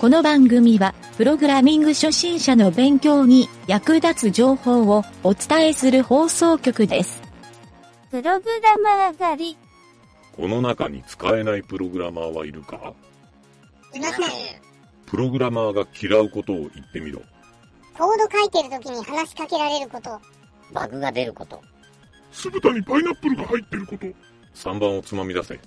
この番組は、プログラミング初心者の勉強に役立つ情報をお伝えする放送局です。プログラマー狩り。この中に使えないプログラマーはいるか？いません。プログラマーが嫌うことを言ってみろ。コード書いてる時に話しかけられること。バグが出ること。酢豚にパイナップルが入ってること。3番をつまみ出せ。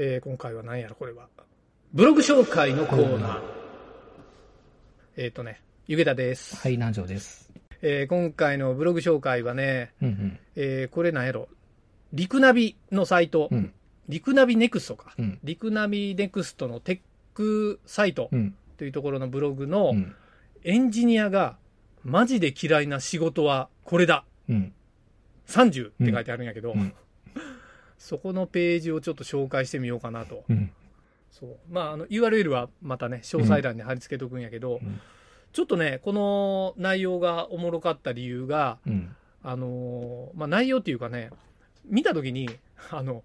えー今回は何やろ、これは。ブログ紹介のコーナー。えっ、とね、ゆげたです。はい、南條です。えー今回のブログ紹介はね、うんうん。えーこれ何やろ、リクナビのサイト、うんリクナビネクストか。うん。リクナビネクストのテックサイトうん。というところのブログのうん。エンジニアがマジで嫌いな仕事はこれだ。うん。30って書いてあるんやけど、うんそこのページをちょっと紹介してみようかなと。うん。そう。まあ、あの、URL はまたね、詳細欄に貼り付けとくんやけど、んちょっとね、この内容がおもろかった理由が、うん。あのーまあ、内容っていうかね、見たときに、あの、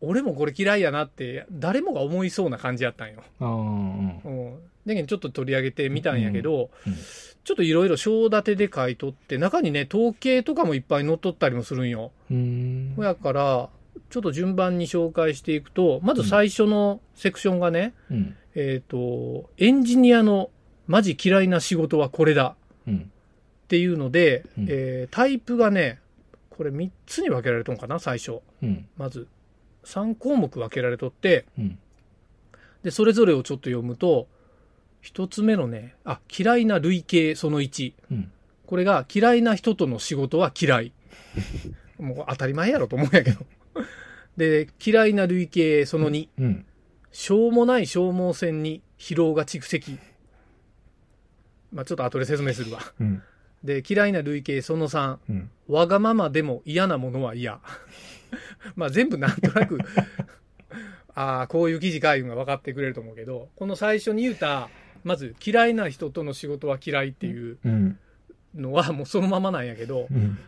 俺もこれ嫌いやなって、誰もが思いそうな感じやったんよ。うん。うん。だけどちょっと取り上げてみたんやけど、うんうんちょっといろいろ章立てで書いとって、中にね、統計とかもいっぱい載っとったりもするんよ。うーん。ほやから、ちょっと順番に紹介していくと、まず最初のセクションがね、うん。えっ、と、エンジニアのマジ嫌いな仕事はこれだうん。っていうので、うんえータイプがね、これ3つに分けられとんかな、最初。うん。まず、3項目分けられとって、うん。で、それぞれをちょっと読むと、1つ目のね、あ、嫌いな類型その1。うん。これが嫌いな人との仕事は嫌い。もう当たり前やろと思うんやけど。で、嫌いな類型その2。うん。しょうもない消耗戦に疲労が蓄積。まあちょっと後で説明するわ。うん。で、嫌いな類型その3。うん。わがままでも嫌なものは嫌。まあ全部なんとなく、ああ、こういう記事かいが分かってくれると思うけど、この最初に言うた、まず嫌いな人との仕事は嫌いっていううん。のはもうそのままなんやけど、うん。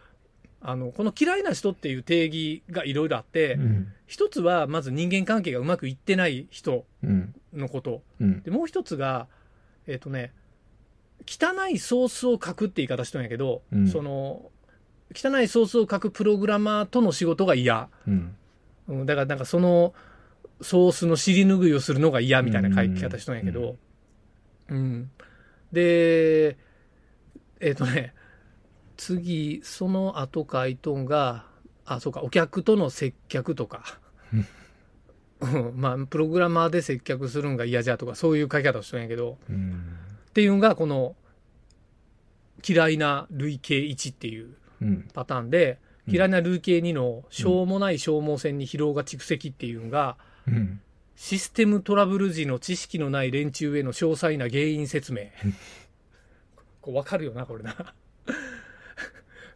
あの、この嫌いな人っていう定義がいろいろあって、うん。一つはまず人間関係がうまくいってない人うん。のこと。うん。で、もう一つが、えっ、とね、汚いソースを書くって言い方しとんやけど、うんその、汚いソースを書くプログラマーとの仕事が嫌。うん。うん、だからなんかそのソースの尻拭いをするのが嫌みたいな書き方しとんやけど、うん。で、えっ、とね、次、その後書いとんが、あ、そうか、お客との接客とか、うん まあ、プログラマーで接客するんが嫌じゃとか、そういう書き方をしとんやけど、うん。っていうのが、この、嫌いな類型1っていううん。パターンで、うん嫌いな類型2のしょうもない消耗戦に疲労が蓄積っていうのが、うん。システムトラブル時の知識のない連中への詳細な原因説明。こう分かるよな、これな。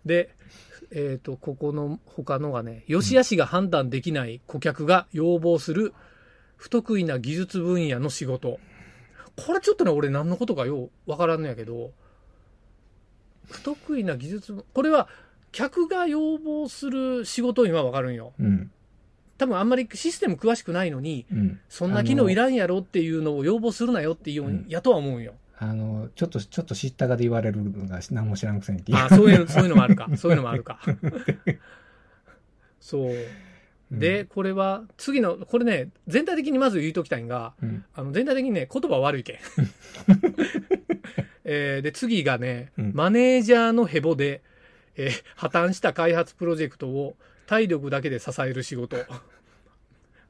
で、えっ、と、ここの他のがね、良し悪しが判断できない顧客が要望する不得意な技術分野の仕事。これちょっとね、俺何のことかよう分からんのやけど、不得意な技術、これは客が要望する仕事には分かるんよ。うん。多分あんまりシステム詳しくないのに、うん。そんな機能いらんやろっていうのを要望するなよっていううんやとは思うんよ。あの、ちょっと、ちょっと知ったかで言われるのが何も知らんくせにっていうあそういうの、そういうのもあるか。そういうのもあるか。そう。で、これは、次の、これね、全体的にまず言うときたいんが、うん。あの、全体的にね、言葉悪いけん。えーで、次がね、うんマネージャーのヘボで、えー破綻した開発プロジェクトを体力だけで支える仕事。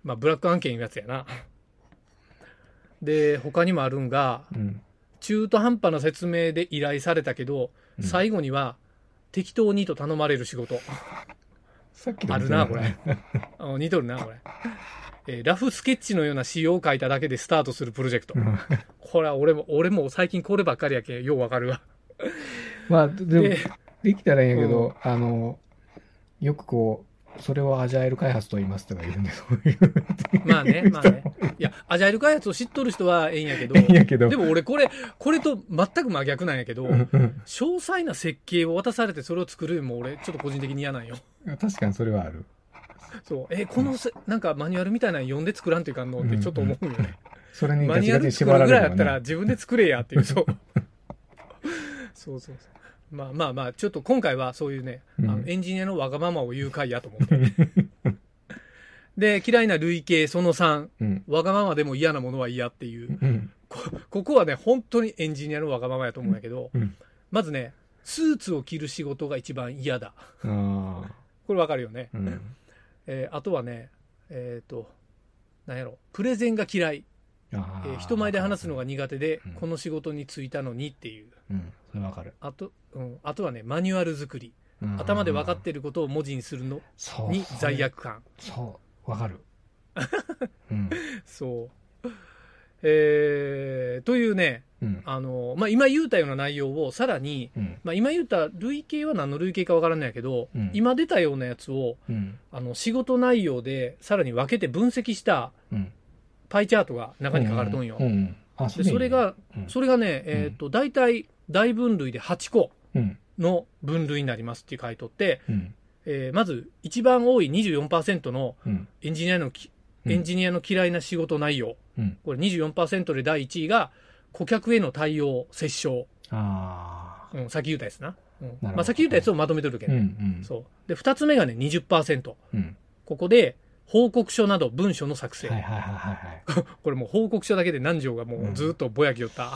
まあ、ブラック案件いうやつやな。で、他にもあるんが、うん。中途半端な説明で依頼されたけど、うん最後には適当にと頼まれる仕事。さっきあるな、これ。あ 似とるな、これ。えーラフスケッチのような仕様を書いただけでスタートするプロジェクト。これは俺も、俺も最近こればっかりやけん、ようわかるわ。まあ、でもで、できたらいいんやけど、あの、よくこう、それをアジャイル開発と言いますとか言うんで、そういう。まあね、まあね。いや、アジャイル開発を知っとる人はええんやけど、いいんやけど。でも俺これ、これと全く真逆なんやけど、うんうん詳細な設計を渡されてそれを作るも俺ちょっと個人的に嫌なんよ。確かにそれはある。そう。え、このせ、なんかマニュアルみたいなの読んで作らんといかんの？ってちょっと思うよね。それにマニュアル作るぐらい縛られるのね。やったら自分で作れやっていう、そう。そうそうそう。まあまあまあ、ちょっと今回はそういうね、あのうんエンジニアのわがままを言う回やと思って。で、嫌いな類型その3、うん。わがままでも嫌なものは嫌っていう。うん。こここはね、本当にエンジニアのわがままやと思うんやけど、うんまずね、スーツを着る仕事が一番嫌だ。あこれわかるよね。あ。うん。えーあとはね、えっ、と、なんやろ、プレゼンが嫌い。あーえー人前で話すのが苦手で、うんこの仕事に就いたのにっていう。うん。それわかる。あと、うん、あとはね、マニュアル作り。うん頭で分かってることを文字にするのそうに罪。悪感。そう。わかる。うん。そう。えー、というね、うん。あの、まあ、今言うたような内容をさらに、うん。まあ、今言った類型は何の類型か分からないけど、うん今出たようなやつを、うん。あの、仕事内容でさらに分けて分析したうん。パイチャートが中に書かれとんよ。うんうん。あ、でそれが、うんそれがね、えっ、と、大体大分類で8個うん。の分類になりますって書いとって、うん。えーまず一番多い24%のうん。エンジニアのき、うんエンジニアの嫌いな仕事内容。うん。これ24%で第1位が、顧客への対応、折衝。ああ。うん、先言うたやつな。うんまあ、先言うたやつをまとめとるけど、うん。ねうん。そう。で、二つ目がね、20%。うん。ここで、報告書など文書の作成。はいはいはいはいはい。これもう報告書だけで何条がもうずっとぼやきよった、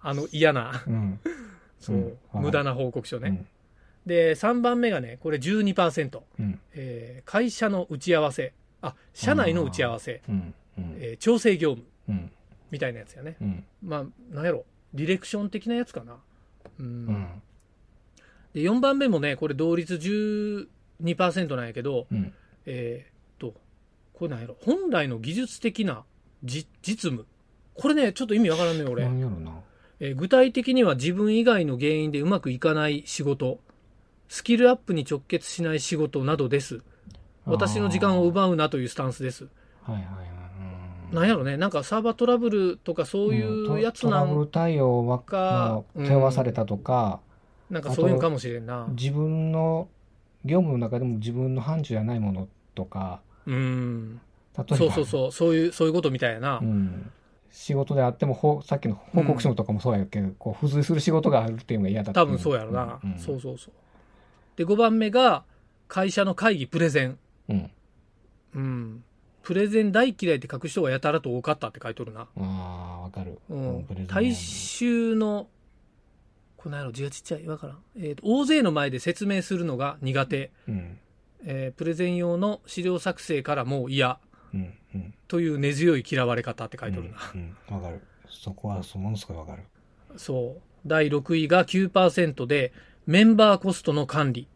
あの嫌な、うん。そう、うん無駄な報告書ね。うん。で、3番目がね、これ12%。うん。えー会社の打ち合わせ。あ、社内の打ち合わせ。うん。うん。えー調整業務。うん。みたいなやつやね。うん。まあ、なんやろ。ディレクション的なやつかな。うん。うん。で、4番目もね、これ同率12%なんやけど、うん。えーっと、これなんやろ。本来の技術的なじ実務。これね、ちょっと意味わからんね、俺。えー具体的には自分以外の原因でうまくいかない仕事、スキルアップに直結しない仕事などです。私の時間を奪うなというスタンスです。はいはいはい。うんなんやろね、なんかサーバートラブルとかそういうやつトなん、ラブル対応はかまあ手負わされたとか、なんかそういうのかもしれんな。自分の業務の中でも自分の範疇じゃないものとか、うん。例えば、そうそうそう、そういう、そういうことみたいやな。うん、仕事であってもさっきの報告書とかもそうやけど、こう付随する仕事があるっていうのが嫌だってい多分そうやろな。うんそうそうそう。で、5番目が、会社の会議プレゼン。うん。うん。プレゼン大嫌いって書く人がやたらと多かったって書いとるな。ああ、わかる。うん大衆の、この野郎字がちっちゃい。わからん。えーと大勢の前で説明するのが苦手。うん。えープレゼン用の資料作成からもう嫌。うん。うん。という根強い嫌われ方って書いてるな。うん。うんわかる。そこはものすごいわかる。そう。第6位が9%で、メンバーコストの管理。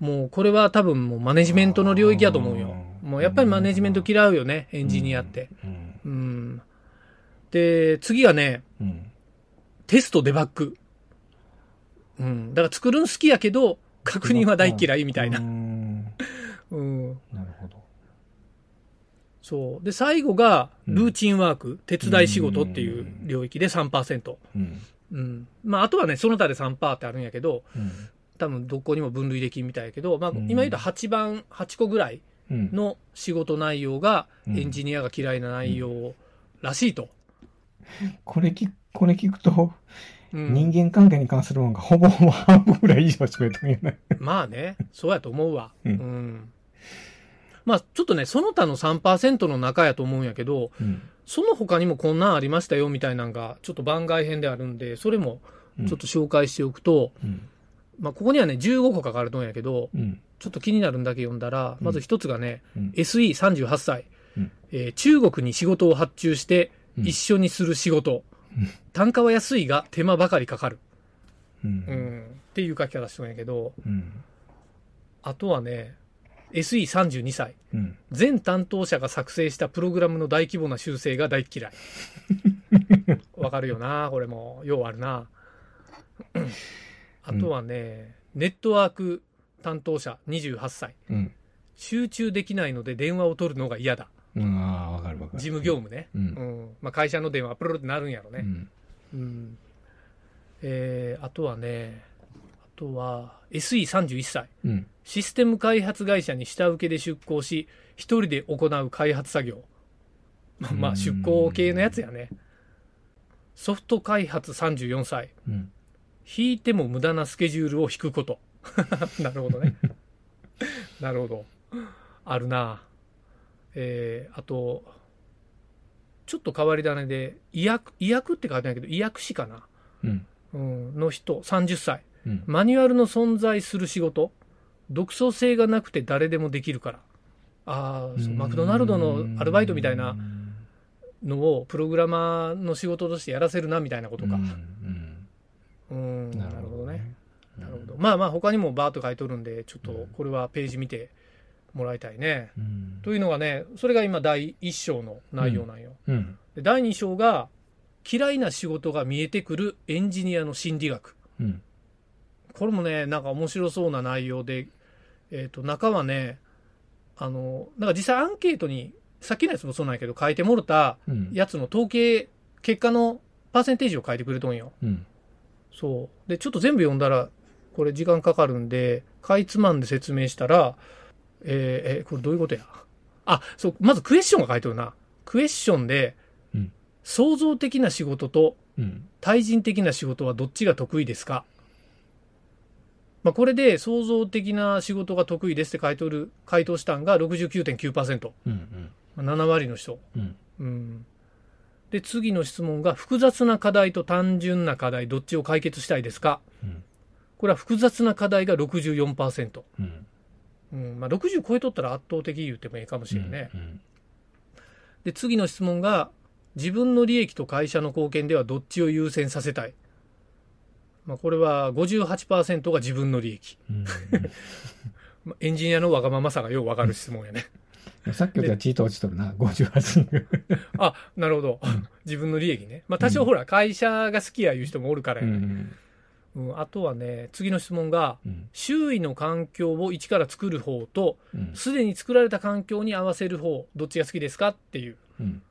もうこれは多分もうマネジメントの領域やと思うよ。うんもうやっぱりマネジメント嫌うよね、エンジニアって。うん。うん。で、次がね、うん。テストデバッグ。うん。だから作るん好きやけど、確認は大嫌いみたいなう。ん。うん。なるほど。そう。で、最後が、うんルーチンワーク、手伝い仕事っていう領域で3%。うん。うん。まあ、あとはね、その他で3%ってあるんやけど、うん。多分どこにも分類できんみたいやけど、まあ、うん今言った8番、8個ぐらいうん。の仕事内容が、うんエンジニアが嫌いな内容らしいと。これ聞く、これ聞くと、うん人間関係に関するものがほぼほぼ半分ぐらい以上占めてるんやない。まあね、そうやと思うわ。うんうんまあ、ちょっとね、その他の3%の中やと思うんやけど、うん。その他にもこんなんありましたよみたいなのが、ちょっと番外編であるんで、それもちょっと紹介しておくと、うん。まあ、ここにはね、15個書かれとんやけど、うん。ちょっと気になるんだけ読んだら、まず一つがね、うん SE38 歳、うんえー中国に仕事を発注して、うん一緒にする仕事、うん単価は安いが手間ばかりかかる、う。うんん、っていう書き方しとんやけど、うん。あとはね、SE32 歳、うん。全担当者が作成したプログラムの大規模な修正が大嫌い。わかるよな、これも。ようあるな。あとはね、ネットワーク担当者28歳。うん。集中できないので電話を取るのが嫌だ。うん。ああ、わかるわわかる。事務業務ね。う。うんん。まあ、会社の電話、プルルってなるんやろね。うん。うん。えー、あとはね、あとは、SE31 歳。うん。システム開発会社に下請けで出向し、一人で行う開発作業。まあまあ、出向系のやつやね。ソフト開発34歳。うん。引いても無駄なスケジュールを引くこと。なるほどね。なるほど。あるな。えー、あと、ちょっと変わり種で、医薬、医薬って書いてないけど、医薬士かな。うん。うん、の人、30歳。うん。マニュアルの存在する仕事？独創性がなくて誰でもできるから。ああ、マクドナルドのアルバイトみたいなのをプログラマーの仕事としてやらせるなみたいなことか。うん。うん、ななるほどね。ね。なるほど。まあまあ他にもバーッと書いとるんで、ちょっとこれはページ見てもらいたいね。うん。というのがね、それが今第1章の内容なんよ。うん。で第2章が嫌いな仕事が見えてくるエンジニアの心理学。うん。これもね、なんか面白そうな内容で、えっ、と、中はね、あの、なんか実際アンケートに、さっきのやつもそうなんやけど、書いてもろたうん。やつの統計、結果のパーセンテージを書いてくれとんよ。うん。そう。で、ちょっと全部読んだら、これ時間かかるんで、かいつまんで説明したら、えーえーこれどういうことや？あ、そう、まずクエスチョンが書いてるな。クエスチョンで、うん創造的な仕事とうん。対人的な仕事はどっちが得意ですか？まあ、これで創造的な仕事が得意ですって回答る、回答したんが69.9%。うん。まあ7割の人。うん。うん。で、次の質問が、複雑な課題と単純な課題、どっちを解決したいですか？うん。これは複雑な課題が64%。うん。うん。まあ、60超えとったら圧倒的言ってもいいかもしれんね。うん。で、次の質問が、自分の利益と会社の貢献ではどっちを優先させたい？まあ、これは58%が自分の利益。うん。ま あエンジニアのわがままさがようわかる質問やね。さっきよりはチート落ちとるな、58。あ、なるほど。自分の利益ね。まあ、多少ほら、会社が好きやいう人もおるからうやね。ん。うん、あとはね、次の質問が、うん。周囲の環境を一から作る方と、うん。すでに作られた環境に合わせる方、どっちが好きですかっていう。うん。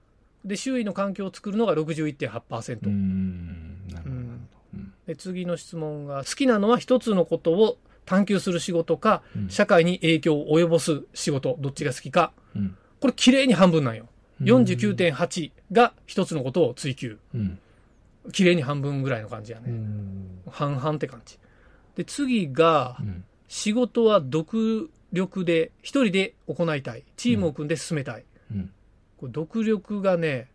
で、周囲の環境を作るのが61.8%。うん。なるほど。うんうんで、次の質問が、好きなのは一つのことを探求する仕事か、うん社会に影響を及ぼす仕事、どっちが好きか。うん。これ綺麗に半分なんよ。うん49.8が一つのことを追求。うん。綺麗に半分ぐらいの感じやうね。ん。半々って感じ。で、次がう、ん。仕事は独力で、一人で行いたい。チームを組んで進めたい。うんこれ独力がね、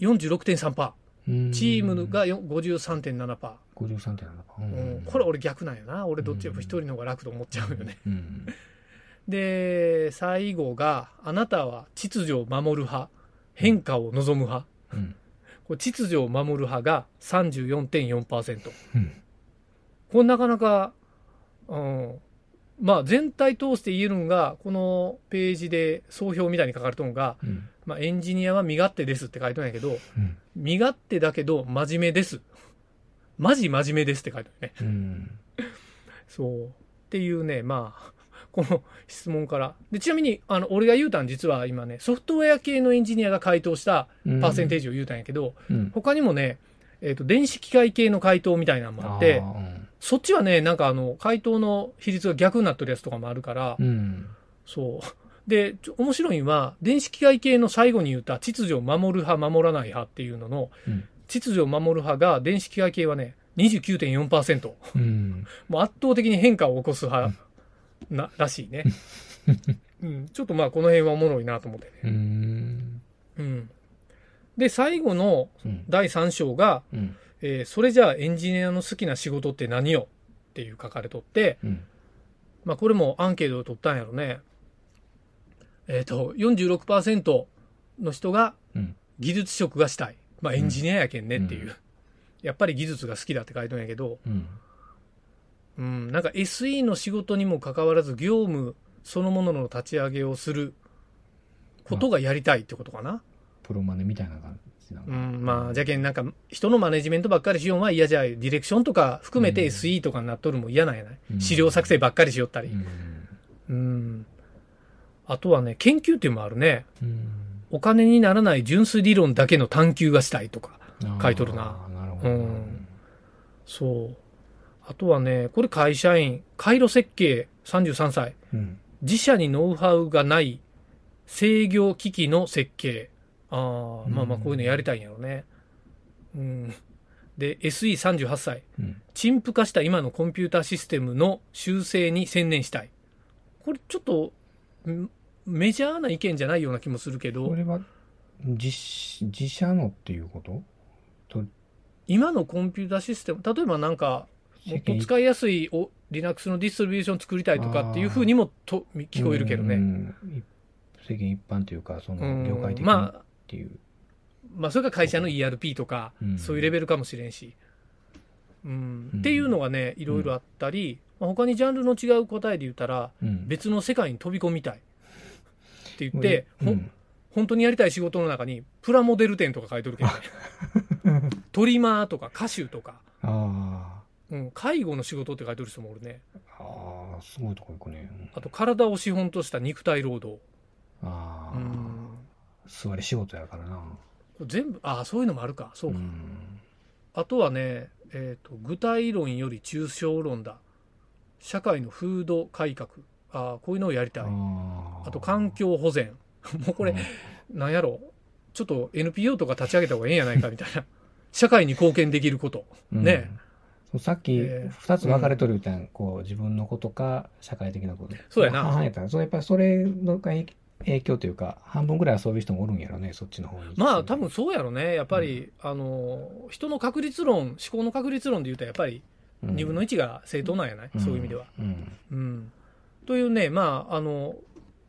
46.3%。うんチームがよ53.7%。53.7%。ううん、これ俺逆なんよな。俺どっちやっぱ一人の方が楽と思っちゃうよね。うん。で、最後が、あなたは秩序を守る派、変化を望む派。うん。これ秩序を守る派が34.4%。うん。これなかなか、うん、まあ全体通して言えるんが、このページで総評みたいに書かれとんが、うん。まあ、エンジニアは身勝手ですって書いてんやけど、うん。身勝手だけど真面目です。マジ真面目ですって書いてあるね。うん。そう。っていうね、まあ、この質問から。で、ちなみに、あの、俺が言うたん実は今ね、ソフトウェア系のエンジニアが回答したパーセンテージを言うたんやけど、うん。他にもね、えっ、と、電子機械系の回答みたいなのもあって、そっちはね、なんかあの、回答の比率が逆になってるやつとかもあるから、うん。そう。で、面白いのは、電子機械系の最後に言った秩序を守る派、守らない派っていうのの、うん秩序を守る派が、電子機械系はね、29.4%。うん。もう圧倒的に変化を起こす派な、らしいね。うん、ちょっとまあ、この辺はおもろいなと思ってね。うん。うん。で、最後のうん。第3章が、うん。えーそれじゃあエンジニアの好きな仕事って何よっていう書かれとって、うん。まあこれもアンケートを取ったんやろね。えっ、と、46%の人がうん。技術職がしたい。まあエンジニアやけんねっていう。うんやっぱり技術が好きだって書いてるんやけど、うん。うん、なんか SE の仕事にもかかわらず業務そのものの立ち上げをすることがやりたいってことかな。プロマネみたいなう、なんまあ、じゃけんなんか人のマネジメントばっかりしようは嫌じゃい。ディレクションとか含めてうん SE とかになっとるも嫌なんやない、うん資料作成ばっかりしよったり。うん。うん。あとはね、研究っていうのもあるね。うん。お金にならない純粋理論だけの探求がしたいとか。書いとるななるほど。うんそう。あとはね、これ会社員、回路設計33歳。うん。自社にノウハウがない制御機器の設計。ああ、まあまあこういうのやりたいんやろうね。うん。で、SE38 歳。うん。陳腐化した今のコンピューターシステムの修正に専念したい。これちょっと、んメジャーな意見じゃないような気もするけど、これは、自、自社のっていうこと？と、今のコンピューターシステム、例えばなんか、もっと使いやすいお Linux のディストリビューション作りたいとかっていうふうにもと聞こえるけどうね。世間一般というか、その、うん業界的にっまあ、ていう。まあ、それが会社の ERP とか、うんそういうレベルかもしれんし。うんうんっていうのがね、いろいろあったり、まあ、他にジャンルの違う答えで言ったら、うん。別の世界に飛び込みたい。って言って、うんほん本当にやりたい仕事の中に、プラモデル店とか書いとるけどね。トリマーとか歌手とか、あうん、介護の仕事って書いてる人もおるね。あ、ああ、すごいとこ行くね。うんあと、体を資本とした肉体労働。ああ、うん。座り仕事やからな。全部、ああ、そういうのもあるか。そうか。んあとはね、えっ、と、具体論より抽象論だ。社会の風土改革。ああ、こういうのをやりたい。ああと、環境保全。もうこれ、なんやろちょっと NPO とか立ち上げた方がええんやないかみたいな。社会に貢献できること。うんねさっきえー二つ分かれとるみたいな、こう自分のことか社会的なことそうやなそうやっぱりそれの影影響というか半分ぐらいはそういう人もおるんやろねそっちの方に。まあ、多分そうやろね。やっぱり、あの、人の確率論、思考の確率論で言うと、やっぱり、2分の1が正当なんやない、そういう意味では。うん。うん。というね、まあ、あの、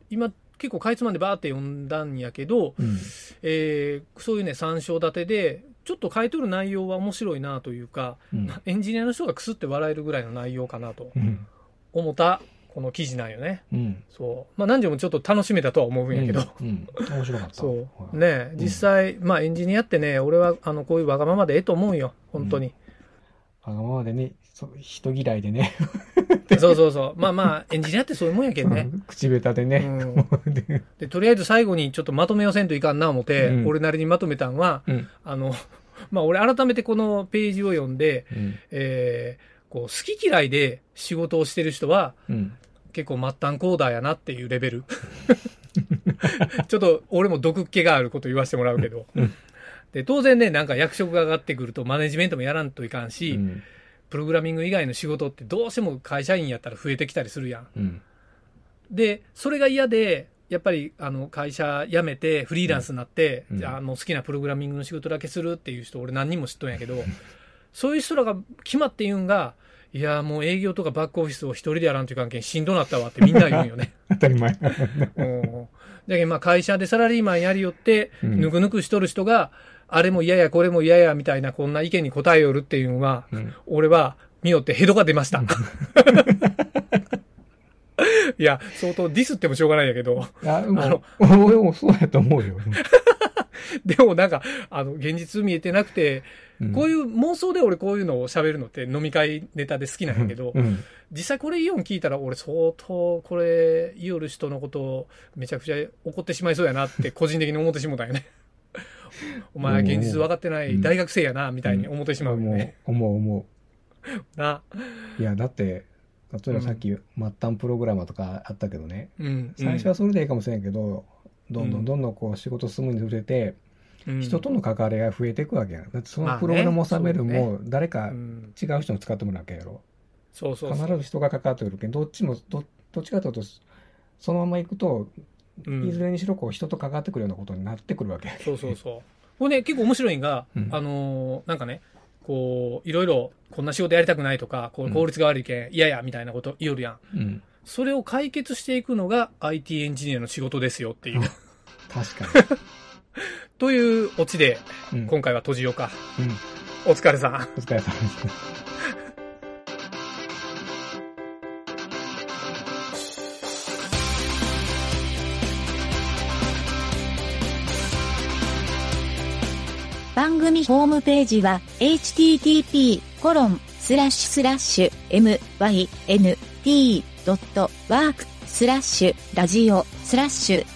今、結構かいつまんでバーって読んだんやけど、うん。えーそういうね、参照立てで、ちょっと書いとる内容は面白いなというか、うん。エンジニアの人がくすって笑えるぐらいの内容かなとうん。思った、この記事なんよね。うんそう。まあ、何時もちょっと楽しめたとは思うんやけど。うんうん面白かったそう。はいね実際、まあエンジニアってね、俺はあのこういうわがままでええと思うんよ。本当に。わがままでねそう人嫌いでね そうそうそう。まあまあ、エンジニアってそういうもんやけんね。口下手でね、うん でで、とりあえず最後にちょっとまとめをせんといかんな思って、うん俺なりにまとめたんは、うんあの、まあ俺改めてこのページを読んで、うんえーこう、好き嫌いで仕事をしてる人は、うん結構末端コーダーやなっていうレベル。ちょっと俺も毒っ気があること言わせてもらうけど。うんで、当然ね、なんか役職が上がってくるとマネジメントもやらんといかんし、うんプログラミング以外の仕事ってどうしても会社員やったら増えてきたりするやん。うんで、それが嫌で、やっぱりあの会社辞めてフリーランスになって、うんじゃあもう好きなプログラミングの仕事だけするっていう人俺何人も知っとんやけど、そういう人らが決まって言うんが、いやもう営業とかバックオフィスを一人でやらんという関係しんどなったわってみんな言うんよね。当たり前うんだけどまあ会社でサラリーマンやりよって、うんぬくぬくしとる人が、あれも嫌やこれも嫌やみたいなこんな意見に答えよるっていうのは、うん俺は見よってヘドが出ました。いや、相当ディスってもしょうがないんやけど、あのも、俺もそうやと思うよ。でもなんか、あの、現実見えてなくて、うんこういう妄想で俺こういうのを喋るのって飲み会ネタで好きなんやけど、うん実際これイオン聞いたら俺相当これ言おる人のことをめちゃくちゃ怒ってしまいそうやなって 個人的に思ってしもたよね。お前現実分かってない大学生やなみたいに思ってしまうよね。思う、思 な。う。いや、だって、例えばさっき、末端プログラマーとかあったけどね、うん。最初はそれでいいかもしれんけど、どんどんどんどんこう仕事進むにつれて、うん人との関わりが増えていくわけやん。だってそのプログラムを収めるも、誰かうん違う人に使ってもらうわけやろ。そうそうそう。必ず人が関わってくるけど、どっちも、どどっちかというと、そのまま行くと、うんいずれにしろこう人と関わってくるようなことになってくるわけやそうそうそう。これね、結構面白いんが、うんあのーなんかね、こう、いろいろ、こんな仕事やりたくないとか、こう効率が悪いけん、嫌や、みたいなこと言おるやん。うん。それを解決していくのが IT エンジニアの仕事ですよっていう、確か というオチで、に。うん。今回は閉じようか。うん。お疲れさん。お疲れ様です。番組ホームページは http:// mynt.work スラッシュラジオスラッシュ